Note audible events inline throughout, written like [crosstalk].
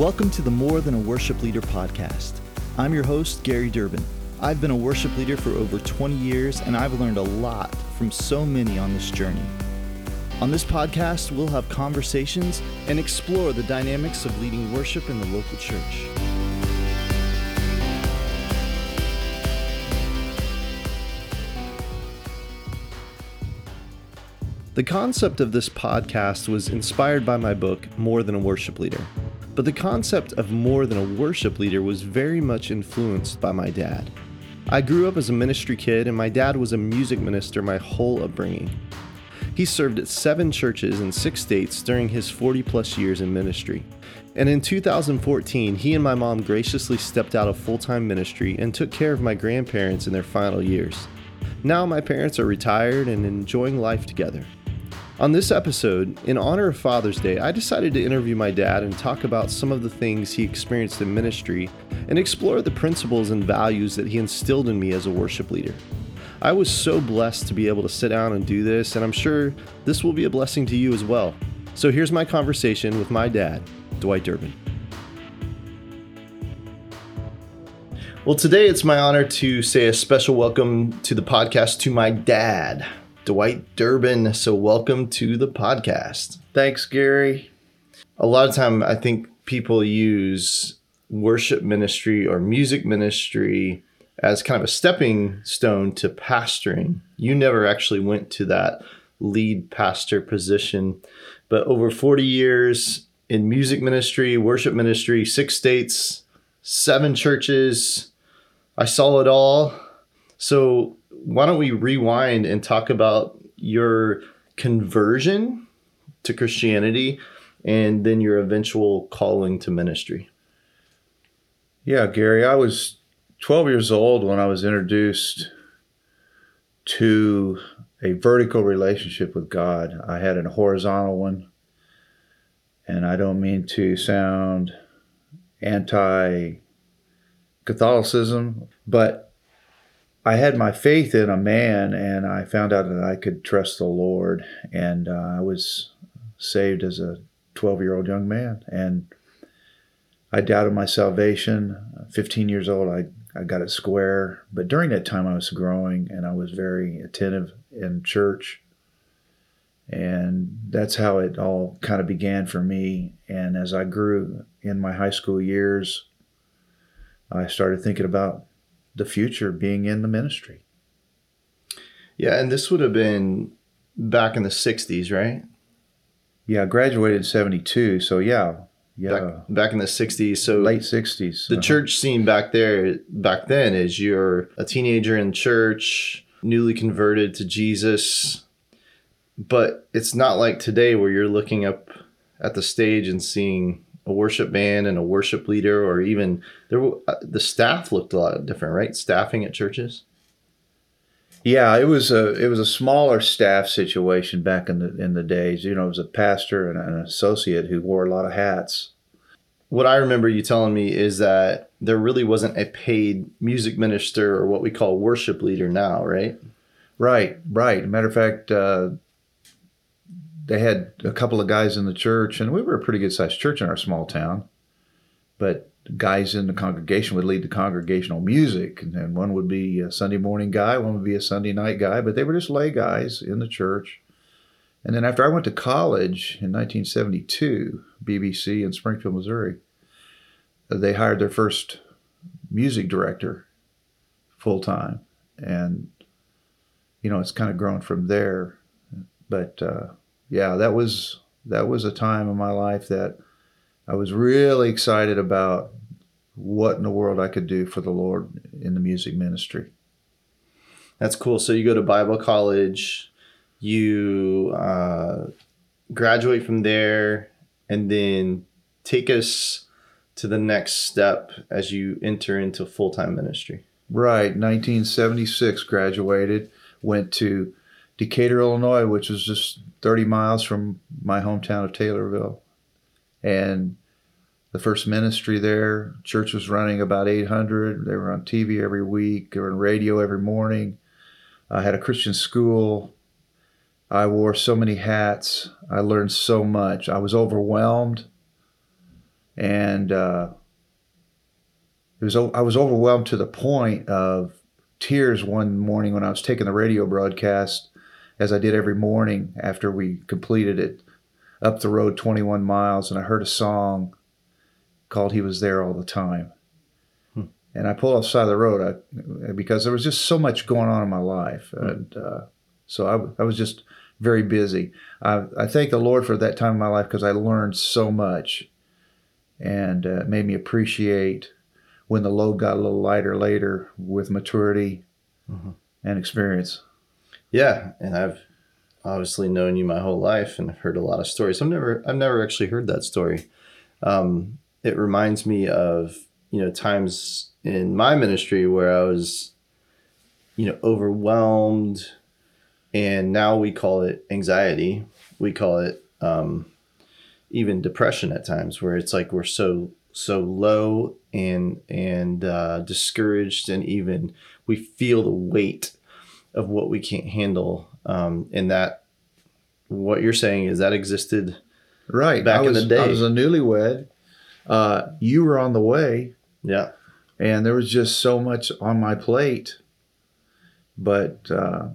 Welcome to the More Than a Worship Leader podcast. I'm your host, Gary Durbin. I've been a worship leader for over 20 years, and I've learned a lot from so many on this journey. On this podcast, we'll have conversations and explore the dynamics of leading worship in the local church. The concept of this podcast was inspired by my book, More Than a Worship Leader. But the concept of more than a worship leader was very much influenced by my dad. I grew up as a ministry kid, and my dad was a music minister my whole upbringing. He served at seven churches in six states during his 40 plus years in ministry. And in 2014, he and my mom graciously stepped out of full time ministry and took care of my grandparents in their final years. Now my parents are retired and enjoying life together. On this episode, in honor of Father's Day, I decided to interview my dad and talk about some of the things he experienced in ministry and explore the principles and values that he instilled in me as a worship leader. I was so blessed to be able to sit down and do this, and I'm sure this will be a blessing to you as well. So here's my conversation with my dad, Dwight Durbin. Well, today it's my honor to say a special welcome to the podcast to my dad. Dwight Durbin. So, welcome to the podcast. Thanks, Gary. A lot of time, I think people use worship ministry or music ministry as kind of a stepping stone to pastoring. You never actually went to that lead pastor position, but over 40 years in music ministry, worship ministry, six states, seven churches, I saw it all. So, why don't we rewind and talk about your conversion to Christianity and then your eventual calling to ministry? Yeah, Gary, I was 12 years old when I was introduced to a vertical relationship with God. I had a horizontal one, and I don't mean to sound anti Catholicism, but I had my faith in a man, and I found out that I could trust the Lord, and uh, I was saved as a 12 year old young man, and I doubted my salvation. 15 years old, I, I got it square, but during that time, I was growing, and I was very attentive in church, and that's how it all kind of began for me. And as I grew in my high school years, I started thinking about the future being in the ministry. Yeah, and this would have been back in the 60s, right? Yeah, I graduated in 72. So, yeah. Yeah. Back, back in the 60s. So, late 60s. The uh-huh. church scene back there, back then, is you're a teenager in church, newly converted to Jesus. But it's not like today where you're looking up at the stage and seeing a worship band and a worship leader, or even there. Uh, the staff looked a lot different, right? Staffing at churches. Yeah, it was a it was a smaller staff situation back in the in the days. You know, it was a pastor and an associate who wore a lot of hats. What I remember you telling me is that there really wasn't a paid music minister or what we call worship leader now, right? Right, right. Matter of fact, uh, they had a couple of guys in the church, and we were a pretty good sized church in our small town. But guys in the congregation would lead the congregational music, and, one would be a Sunday morning guy, one would be a Sunday night guy, but they were just lay guys in the church. And then after I went to college in 1972, BBC in Springfield, Missouri, they hired their first music director full time. And, you know, it's kind of grown from there. But uh, yeah, that was that was a time in my life that I was really excited about what in the world I could do for the Lord in the music ministry. That's cool. So you go to Bible college, you uh, graduate from there, and then take us to the next step as you enter into full time ministry. Right. 1976, graduated, went to Decatur, Illinois, which was just 30 miles from my hometown of Taylorville. And the first ministry there, church was running about 800. They were on TV every week, they were on radio every morning. I had a Christian school. I wore so many hats. I learned so much. I was overwhelmed. and uh, it was I was overwhelmed to the point of tears one morning when I was taking the radio broadcast, as I did every morning after we completed it, up the road 21 miles, and I heard a song called "He Was There All the Time." Hmm. And I pulled off the side of the road I, because there was just so much going on in my life, Hmm. and uh, so I, I was just very busy. I, I thank the Lord for that time in my life because I learned so much, and uh, it made me appreciate when the load got a little lighter later with maturity Mhm. and experience. Yeah, and I've obviously known you my whole life and heard a lot of stories. I've never I've never actually heard that story. Um, it reminds me of you know times in my ministry where I was you know overwhelmed, and now we call it anxiety. We call it um, even depression at times, where it's like we're so so low and and uh, discouraged, and even we feel the weight of what we can't handle. Um, and that, what you're saying is that existed. Right. Back I in the day. I was a newlywed. Uh, you were on the way, Yeah. and there was just so much on my plate. But uh,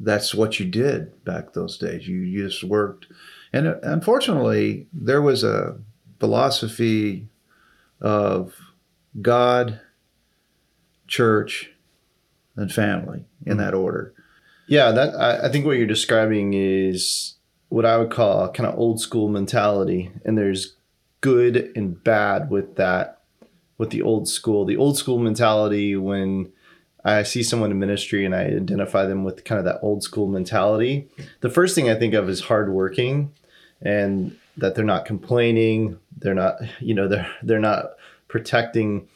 that's what you did back those days. You, you just worked. And uh, unfortunately, there was a philosophy of God, church, and family in mm-hmm. that order. Yeah. That, I, I think what you're describing is what I would call kind of old school mentality. And there's good and bad with that, with the old school. The old school mentality, when I see someone in ministry and I identify them with kind of that old school mentality, the first thing I think of is hardworking and that they're not complaining. They're not, you know, they're they're not protecting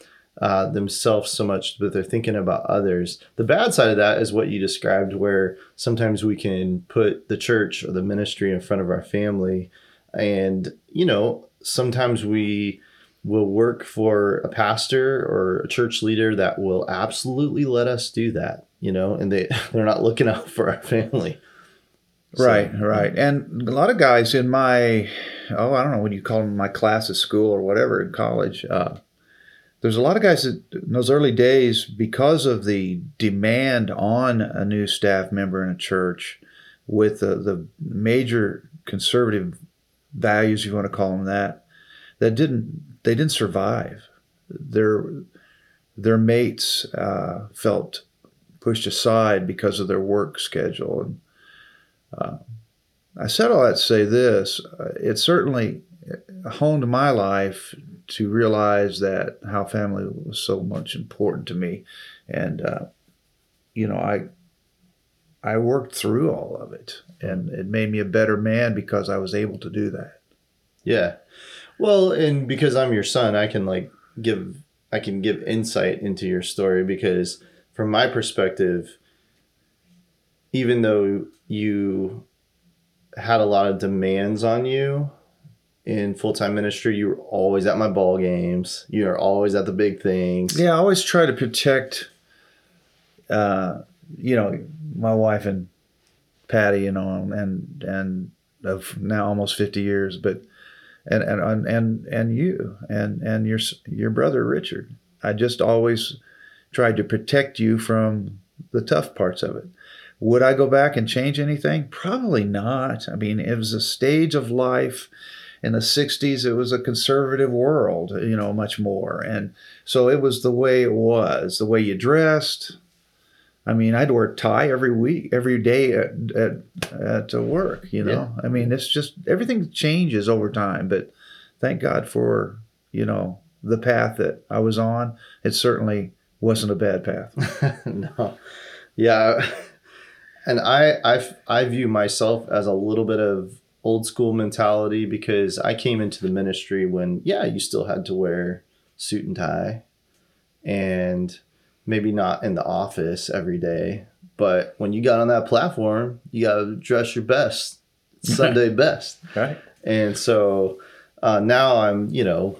uh, themselves so much, but they're thinking about others. The bad side of that is what you described, where sometimes we can put the church or the ministry in front of our family, and you know, sometimes we will work for a pastor or a church leader that will absolutely let us do that, you know, and they [laughs] they're not looking out for our family. So- Right, right. And a lot of guys in my, oh, I don't know what you call them, my class at school or whatever in college. Uh, there's a lot of guys that in those early days, because of the demand on a new staff member in a church with the, the major conservative values, if you want to call them that, that didn't, they didn't survive. Their, their mates uh, felt pushed aside because of their work schedule and I said all that to say this. uh, It certainly honed my life to realize that how family was so much important to me, and uh, you know, I I worked through all of it, and it made me a better man because I was able to do that. Yeah. Well, and because I'm your son, I can like give I can give insight into your story because from my perspective even though you had a lot of demands on you in full-time ministry, you were always at my ball games. You are always at the big things. Yeah, I always try to protect, uh, you know, my wife and Patty, you know, and and of now almost fifty years, but and and and and you and and your your brother Richard. I just always tried to protect you from the tough parts of it. Would I go back and change anything? Probably not. I mean, it was a stage of life. In the 60s, it was a conservative world, you know, much more. And so it was the way it was, the way you dressed. I mean, I'd wear a tie every week, every day at at, at uh, work. You know, I mean, it's just everything changes over time. But thank God for you know the path that I was on. It certainly wasn't a bad path. [laughs] no. Yeah. And I, I, I view myself as a little bit of old school mentality because I came into the ministry when, yeah, you still had to wear suit and tie and maybe not in the office every day. But when you got on that platform, you got to dress your best, [laughs] Sunday best. Right. And so uh, now I'm, you know,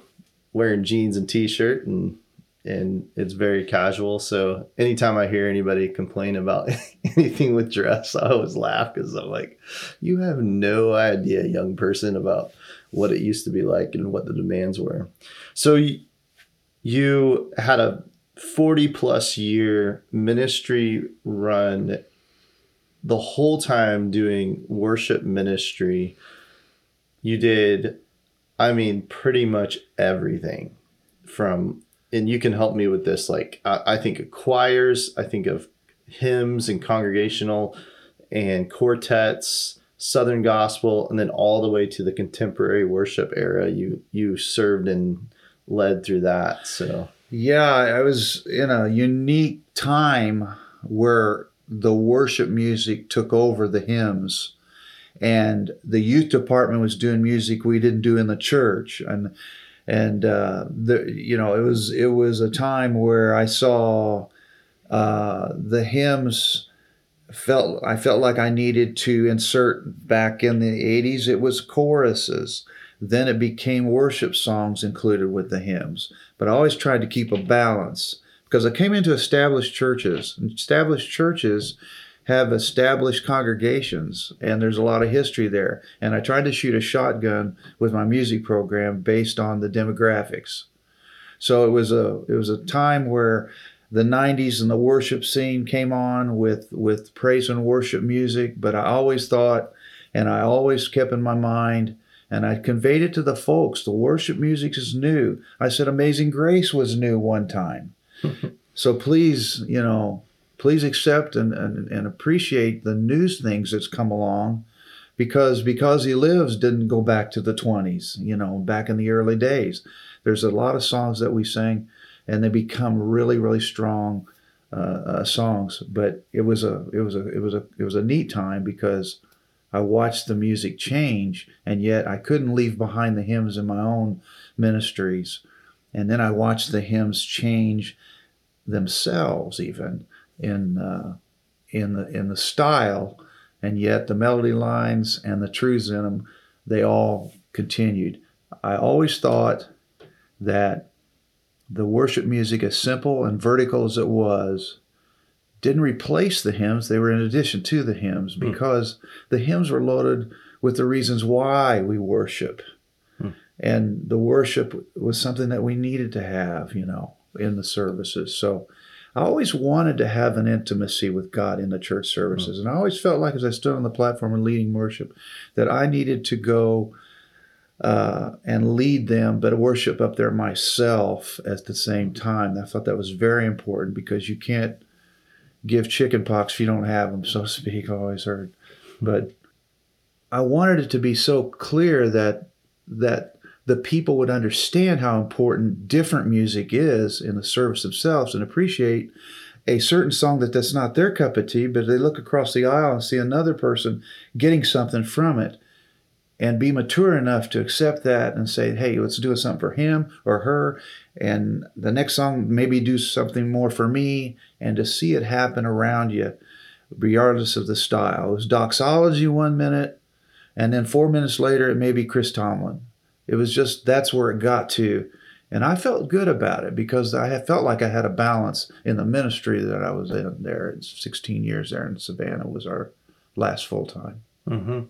wearing jeans and t-shirt and and it's very casual. So anytime I hear anybody complain about [laughs] anything with dress, I always laugh because I'm like, you have no idea, young person, about what it used to be like and what the demands were. So you had a 40 plus year ministry run the whole time doing worship ministry. You did, I mean, pretty much everything from, and you can help me with this. Like, I, I think of choirs, I think of hymns and congregational and quartets southern gospel and then all the way to the contemporary worship era you you served and led through that so yeah i was in a unique time where the worship music took over the hymns and the youth department was doing music we didn't do in the church and and uh, the you know it was it was a time where i saw uh, the hymns felt I felt like I needed to insert back in the 80s it was choruses. Then it became worship songs included with the hymns. But I always tried to keep a balance because I came into established churches established churches have established congregations and there's a lot of history there. And I tried to shoot a shotgun with my music program based on the demographics. So it was a it was a time where the 90s and the worship scene came on with with praise and worship music but i always thought and i always kept in my mind and i conveyed it to the folks the worship music is new. I said amazing grace was new one time. [laughs] So please you know please accept and, and, and appreciate the new things that's come along because because he lives didn't go back to the 20s you know back in the early days there's a lot of songs that we sang and they become really really strong uh, uh, songs. But it was a it was a it was a it was a neat time because I watched the music change, and yet I couldn't leave behind the hymns in my own ministries. And then I watched the hymns change themselves, even in uh, in the in the style, and yet the melody lines and the truths in them, they all continued. I always thought that the worship music, as simple and vertical as it was, didn't replace the hymns. They were in addition to the hymns hmm. because mm. the hymns were loaded with the reasons why we worship. Mm. And the worship was something that we needed to have, you know, in the services. So I always wanted to have an intimacy with God in the church services. Mm. And I always felt like as I stood on the platform and leading worship that I needed to go uh, and lead them, but worship up there myself at the same time. And I thought that was very important because you can't give chicken pox if you don't have them, so to speak. [laughs] I always heard, but I wanted it to be so clear that that the people would understand how important different music is in the service themselves and appreciate a certain song that that's not their cup of tea, but they look across the aisle and see another person getting something from it and be mature enough to accept that and say, hey, let's do something for him or her. And the next song, maybe do something more for me, and to see it happen around you, regardless of the style. It was doxology one minute, and then four minutes later, it may be Chris Tomlin. It was just that's where it got to. And I felt good about it because I felt like I had a balance in the ministry that I was in there. 16 years there in Savannah was our last full time. Mm-hmm.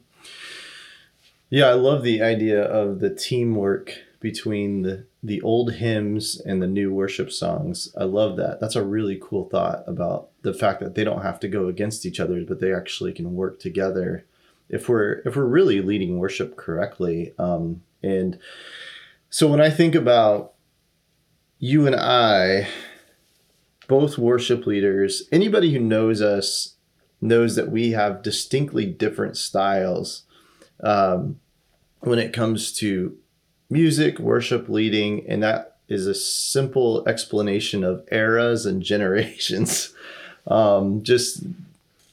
Yeah, I love the idea of the teamwork between the the old hymns and the new worship songs. I love that. That's a really cool thought about the fact that they don't have to go against each other, but they actually can work together if we're if we're really leading worship correctly. Um, and so when I think about you and I, both worship leaders, anybody who knows us knows that we have distinctly different styles um, when it comes to music, worship, leading, and that is a simple explanation of eras and [laughs] generations. Um, just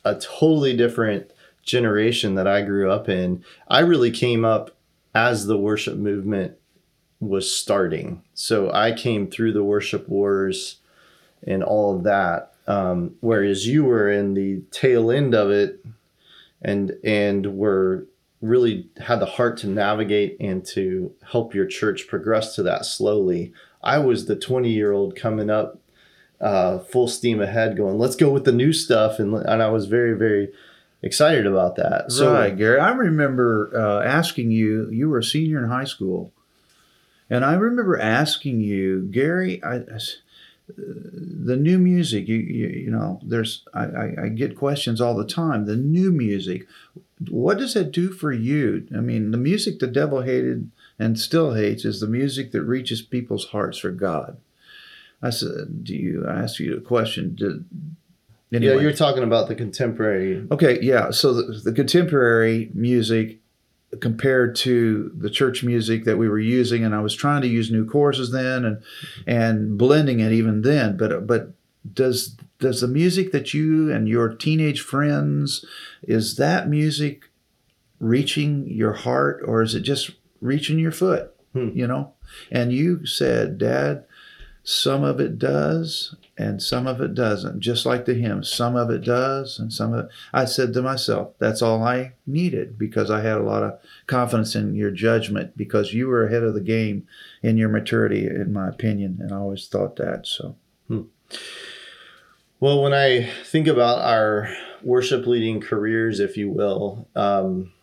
a totally different generation that I grew up in. I really came up as the worship movement was starting. So I came through the worship wars and all of that. Um, whereas you were in the tail end of it and and were really had the heart to navigate and to help your church progress to that slowly. I was the 20 year old coming up uh, full steam ahead, going, let's go with the new stuff. And, and I was very, very excited about that. So, right, Gary. I remember uh, asking you. You were a senior in high school, and I remember asking you, Gary. I, I the new music. You, you, you know, there's. I, I, get questions all the time. The new music. What does it do for you? I mean, the music the devil hated and still hates is the music that reaches people's hearts for God. I said, "Do you?" I asked you a question. Did, anyway. Yeah, you're talking about the contemporary. Okay, yeah. So the, the, contemporary music compared to the church music that we were using, and I was trying to use new choruses then, and and blending it even then. But but does does the music that you and your teenage friends is that music reaching your heart, or is it just reaching your foot? Hmm. You know. And you said, Dad, some of it does and some of it doesn't. Just like the hymn, some of it does and some of it. I said to myself, that's all I needed because I had a lot of confidence in your judgment because you were ahead of the game in your maturity, in my opinion. And I always thought that. So. Hmm. Well, when I think about our worship leading careers, if you will, um,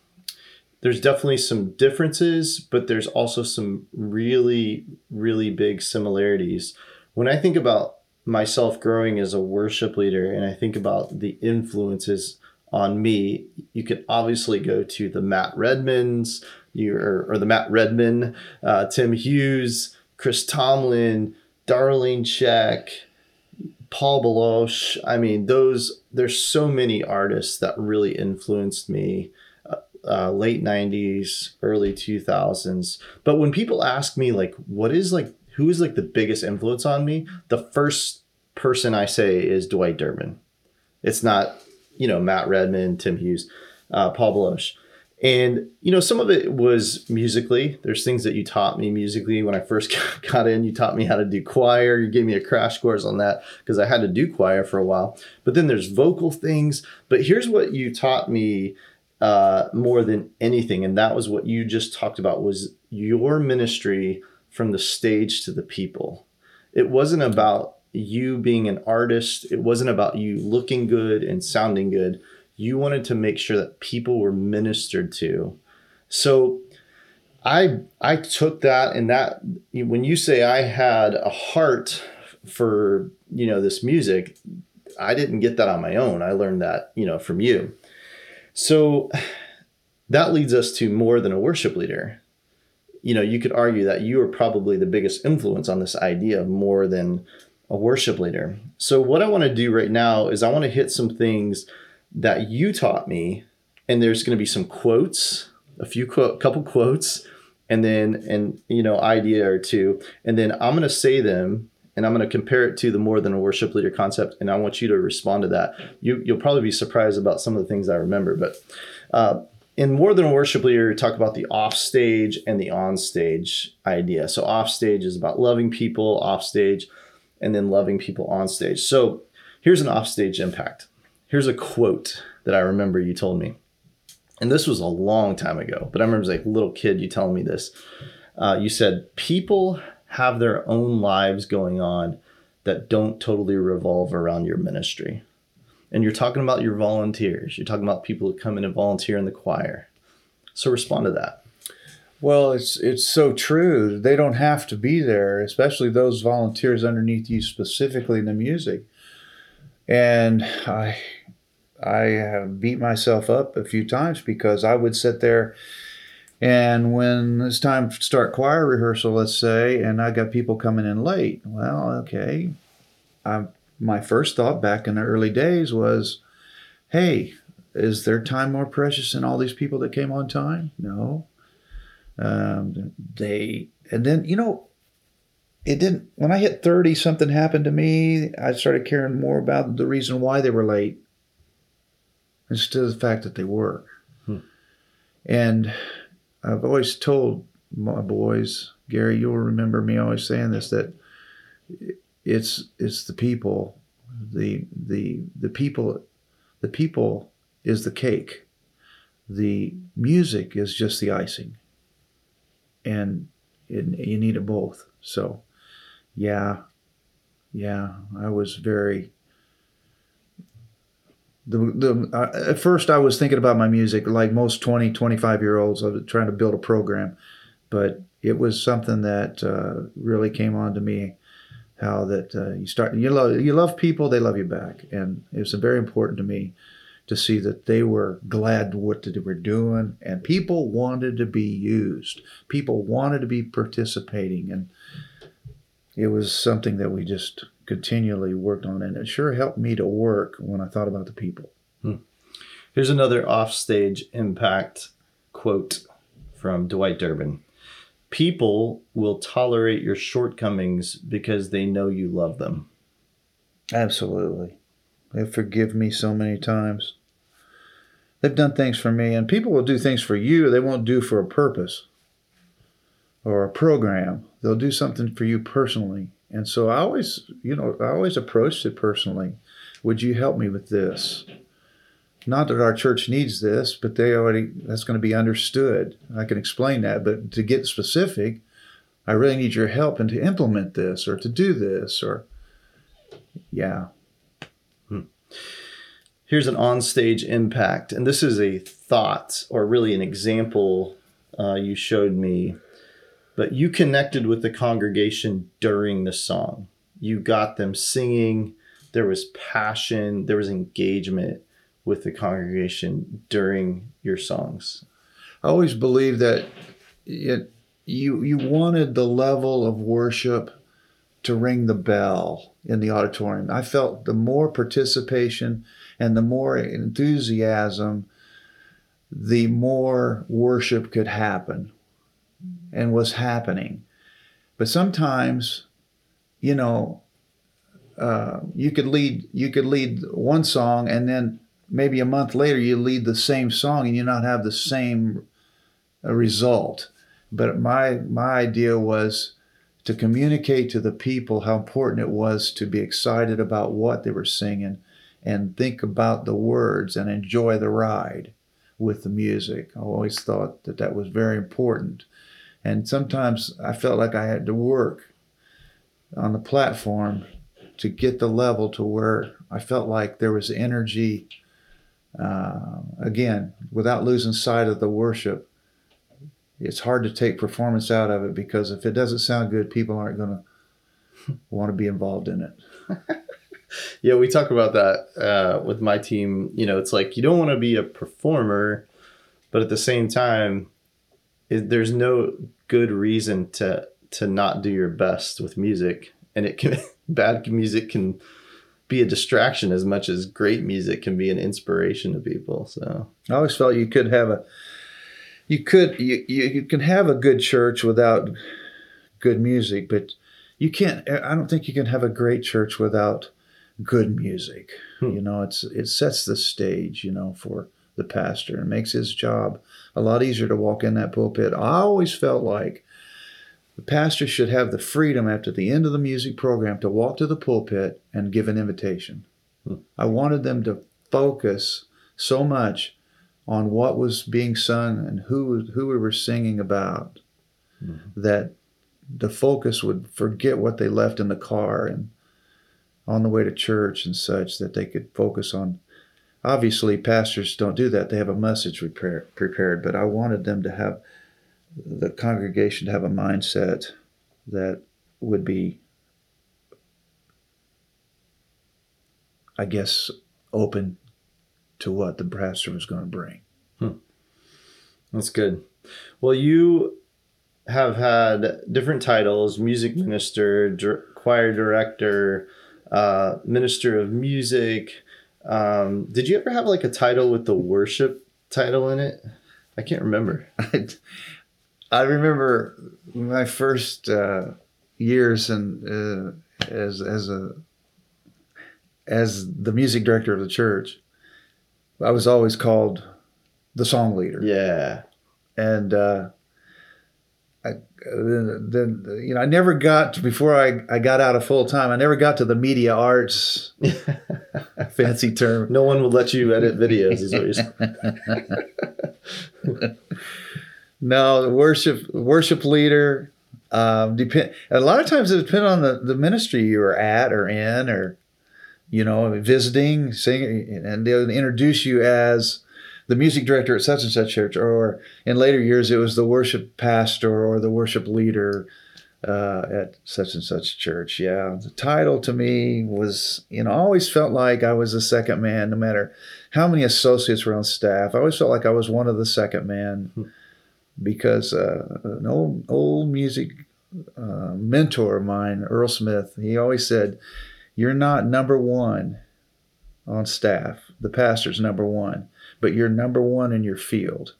there's definitely some differences, but there's also some really, really big similarities. When I think about myself growing as a worship leader and I think about the influences on me, you can obviously go to the Matt Redmans, you or, or the Matt Redman, uh, Tim Hughes, Chris Tomlin, Darlene Zschech, Paul Baloche. I mean, those there's so many artists that really influenced me uh, late 90s early 2000s but when people ask me like what is like who is like the biggest influence on me the first person i say is dwight durbin it's not you know matt redman tim hughes uh, paul baloche and you know some of it was musically. There's things that you taught me musically. When i first [laughs] got in you taught me how to do choir. You gave me a crash course on that because i had to do choir for a while. But then there's vocal things. But here's what you taught me uh, more than anything, and that was what you just talked about was your ministry from the stage to the people. It wasn't about you being an artist. It wasn't about you looking good and sounding good. You wanted to make sure that people were ministered to. So I I took that and that when you say I had a heart for, you know, this music, I didn't get that on my own. I learned that, you know, from you. So that leads us to more than a worship leader. You know, you could argue that you are probably the biggest influence on this idea more than a worship leader. So what I want to do right now is I want to hit some things that you taught me and there's going to be some quotes, a few quote couple quotes and then and you know idea or two and then I'm going to say them and I'm going to compare it to the more than a worship leader concept, and I want you to respond to that. You you'll probably be surprised about some of the things I remember, but uh, in more than worship leader, talk about the off stage and the on stage idea. So off stage is about loving people off stage, and then loving people on stage. So here's an off stage impact. Here's a quote that I remember you told me, and this was a long time ago, but I remember as a little kid you telling me this. Uh, you said people have their own lives going on that don't totally revolve around your ministry. And you're talking about your volunteers. You're talking about people who come in and volunteer in the choir. So respond to that. Well, it's it's so true. They don't have to be there, especially those volunteers underneath you specifically in the music. And I I have beat myself up a few times because I would sit there and when it's time to start choir rehearsal, let's say, and I got people coming in late, well, okay. I, my first thought back in the early days was, hey, is their time more precious than all these people that came on time? No. Um, they, and then, you know, it didn't, when I hit 30, something happened to me. I started caring more about the reason why they were late instead of the fact that they were. Hmm. And, I've always told my boys, Gary, you'll remember me always saying this that it's it's the people, the the the people, the people is the cake. The music is just the icing, and it, you need it both. So, yeah, yeah, I was very the, the uh, at first I was thinking about my music like most 20, 25 year olds. I was trying to build a program, but it was something that uh, really came on to me. How that uh, you start you love you love people, they love you back, and it was very important to me to see that they were glad what they were doing, and people wanted to be used. People wanted to be participating, and it was something that we just continually worked on, and it sure helped me to work when I thought about the people. Hmm. Here's another offstage impact quote from Dwight Durbin. People will tolerate your shortcomings because they know you love them. Absolutely. They forgive me so many times. They've done things for me, and people will do things for you they won't do for a purpose or a program. They'll do something for you personally. And so I always, you know, I always approached it personally. Would you help me with this? Not that our church needs this, but they already, that's going to be understood. I can explain that, but to get specific, I really need your help and to implement this or to do this or, yeah. Hmm. Here's an onstage impact, and this is a thought or really an example uh, you showed me but you connected with the congregation during the song. You got them singing. There was passion. There was engagement with the congregation during your songs. I always believed that it, you you wanted the level of worship to ring the bell in the auditorium. I felt the more participation and the more enthusiasm, the more worship could happen and was happening. But sometimes, you know, uh, you could lead you could lead one song and then maybe a month later you lead the same song and you not have the same uh, result. But my my idea was to communicate to the people how important it was to be excited about what they were singing and think about the words and enjoy the ride with the music. I always thought that that was very important. And sometimes I felt like I had to work on the platform to get the level to where I felt like there was energy. Uh, again, without losing sight of the worship, it's hard to take performance out of it because if it doesn't sound good, people aren't going [laughs] to want to be involved in it. [laughs] yeah, we talk about that uh, with my team. You know, it's like you don't want to be a performer, but at the same time, there's no good reason to to not do your best with music and it can [laughs] bad music can be a distraction as much as great music can be an inspiration to people so i always felt you could have a you could you, you, you can have a good church without good music but you can't i don't think you can have a great church without good music hmm. you know it's it sets the stage you know for the pastor and makes his job a lot easier to walk in that pulpit. I always felt like the pastor should have the freedom after the end of the music program to walk to the pulpit and give an invitation. Hmm. I wanted them to focus so much on what was being sung and who who we were singing about mm-hmm. that the focus would forget what they left in the car and on the way to church and such that they could focus on obviously pastors don't do that they have a message prepared but i wanted them to have the congregation to have a mindset that would be i guess open to what the pastor was going to bring hmm. that's good well you have had different titles music minister choir director uh, minister of music um, did you ever have like a title with the worship title in it? I can't remember. I [laughs] [laughs] remember my first uh, years and uh, as as a as the music director of the church. I was always called the song leader. Yeah, and uh, I, then, then you know I never got to, before I, I got out of full time. I never got to the media arts [laughs] fancy term. No one would let you edit videos. Is what you're saying. [laughs] no, worship worship leader. Um, depend. A lot of times it depends on the, the ministry you were at or in, or you know, visiting, singing, and they'll introduce you as the music director at such and such church, or in later years it was the worship pastor or the worship leader uh, at such and such church. Yeah, the title to me was, you know, I always felt like I was the second man, no matter how many associates were on staff. I always felt like I was one of the second man hmm. Because uh, an old old music uh, mentor of mine, Earl Smith, he always said, "You're not number one on staff. The pastor's number one, but you're number one in your field.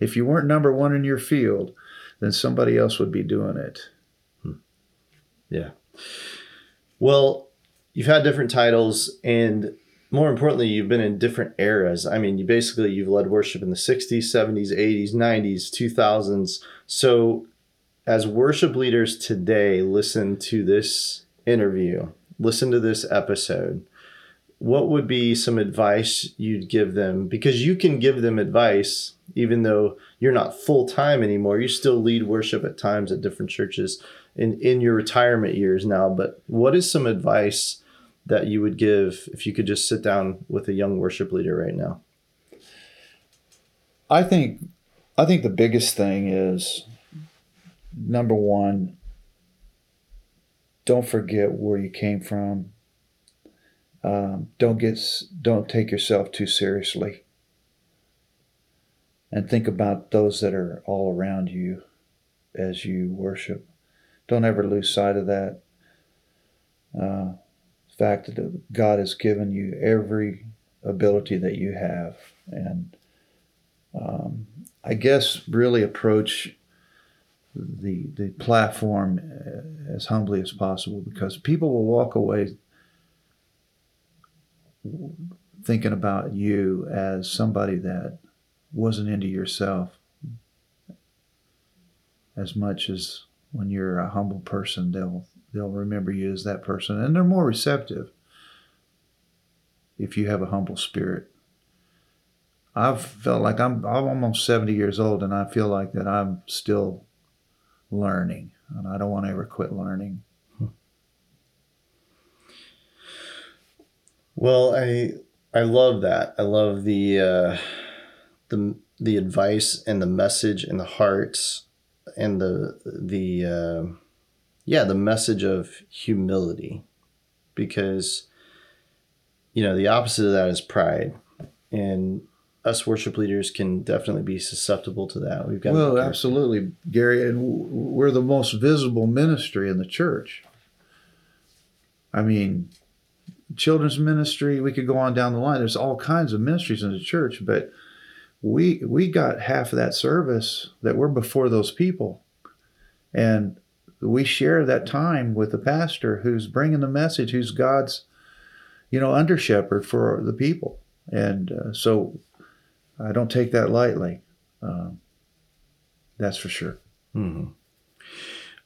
If you weren't number one in your field, then somebody else would be doing it." Yeah. Well, you've had different titles and more importantly, you've been in different eras. I mean, you basically you've led worship in the 60s, 70s, 80s, 90s, 2000s. So, as worship leaders today listen to this interview, listen to this episode, what would be some advice you'd give them? Because you can give them advice even though you're not full time anymore. You still lead worship at times at different churches in in your retirement years now. But what is some advice that you would give if you could just sit down with a young worship leader right now? I think I think the biggest thing is number one, don't forget where you came from. Um, don't get don't take yourself too seriously and think about those that are all around you as you worship. Don't ever lose sight of that. Uh, fact that God has given you every ability that you have, and um, I guess really approach the the platform uh, as humbly as possible because people will walk away thinking about you as somebody that wasn't into yourself as much as when you're a humble person they'll they'll remember you as that person and they're more receptive if you have a humble spirit. I've felt like i'm i'm almost 70 years old and i feel like that i'm still learning and i don't want to ever quit learning. Well i i love that. I love the uh the the advice and the message and the hearts and the the uh, yeah the message of humility. Because you know the opposite of that is pride. And us worship leaders can definitely be susceptible to that. We've got well absolutely gary and we're the most visible ministry in the church. I mean children's ministry we could go on down the line. There's all kinds of ministries in the church but we we got half of that service that we're before those people. And we share that time with the pastor who's bringing the message who's god's you know under shepherd for the people and uh, so i don't take that lightly um, that's for sure mm-hmm.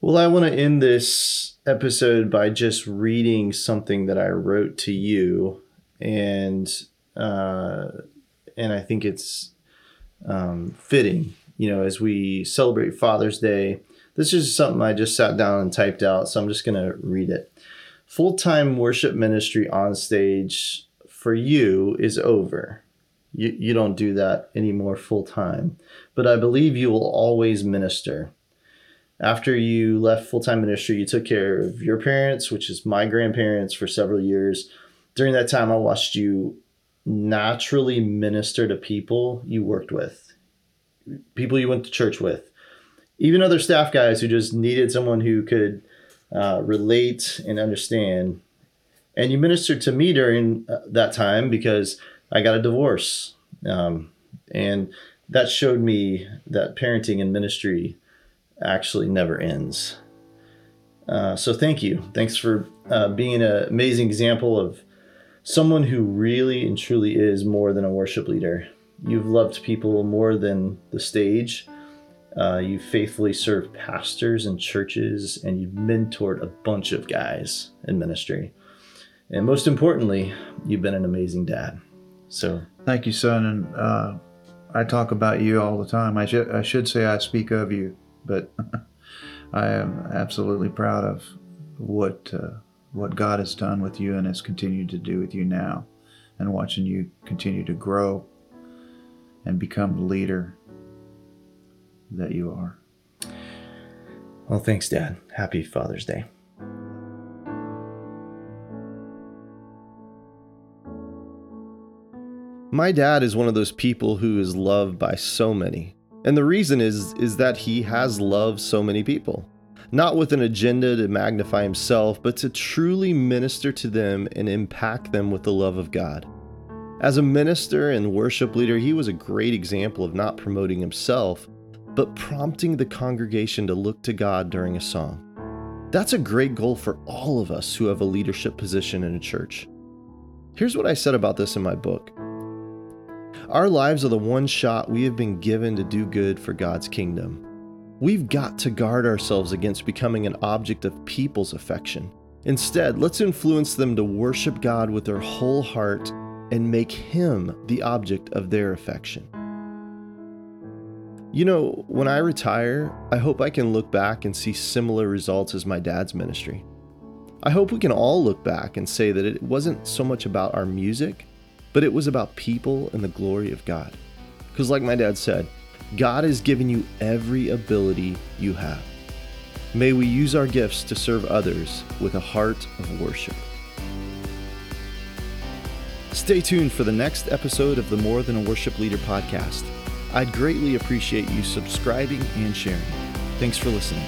well i want to end this episode by just reading something that i wrote to you and uh, and i think it's um, fitting, you know, as we celebrate Father's Day. This is something I just sat down and typed out, so I'm just going to read it. Full time worship ministry on stage for you is over. You, you don't do that anymore full time, but I believe you will always minister. After you left full time ministry, you took care of your parents, which is my grandparents, for several years. During that time, I watched you naturally minister to people you worked with, people you went to church with, even other staff guys who just needed someone who could uh, relate and understand. And you ministered to me during uh, that time because I got a divorce. Um, and that showed me that parenting and ministry actually never ends. Uh, so thank you. Thanks for uh, being an amazing example of someone who really and truly is more than a worship leader. You've loved people more than the stage. Uh, you've faithfully served pastors and churches, and you've mentored a bunch of guys in ministry. And most importantly, you've been an amazing dad. So thank you, son. And uh, I talk about you all the time. I should I should say I speak of you, but [laughs] I am absolutely proud of what uh, what God has done with you and has continued to do with you now, and watching you continue to grow and become the leader that you are. Well, thanks, Dad. Happy Father's Day. My dad is one of those people who is loved by so many. And the reason is is that he has loved so many people. Not with an agenda to magnify himself, but to truly minister to them and impact them with the love of God. As a minister and worship leader, he was a great example of not promoting himself, but prompting the congregation to look to God during a song. That's a great goal for all of us who have a leadership position in a church. Here's what I said about this in my book Our lives are the one shot we have been given to do good for God's kingdom. We've got to guard ourselves against becoming an object of people's affection. Instead, let's influence them to worship God with their whole heart and make Him the object of their affection. You know, when I retire, I hope I can look back and see similar results as my dad's ministry. I hope we can all look back and say that it wasn't so much about our music, but it was about people and the glory of God. Because, like my dad said, God has given you every ability you have. May we use our gifts to serve others with a heart of worship. Stay tuned for the next episode of the More Than a Worship Leader podcast. I'd greatly appreciate you subscribing and sharing. Thanks for listening.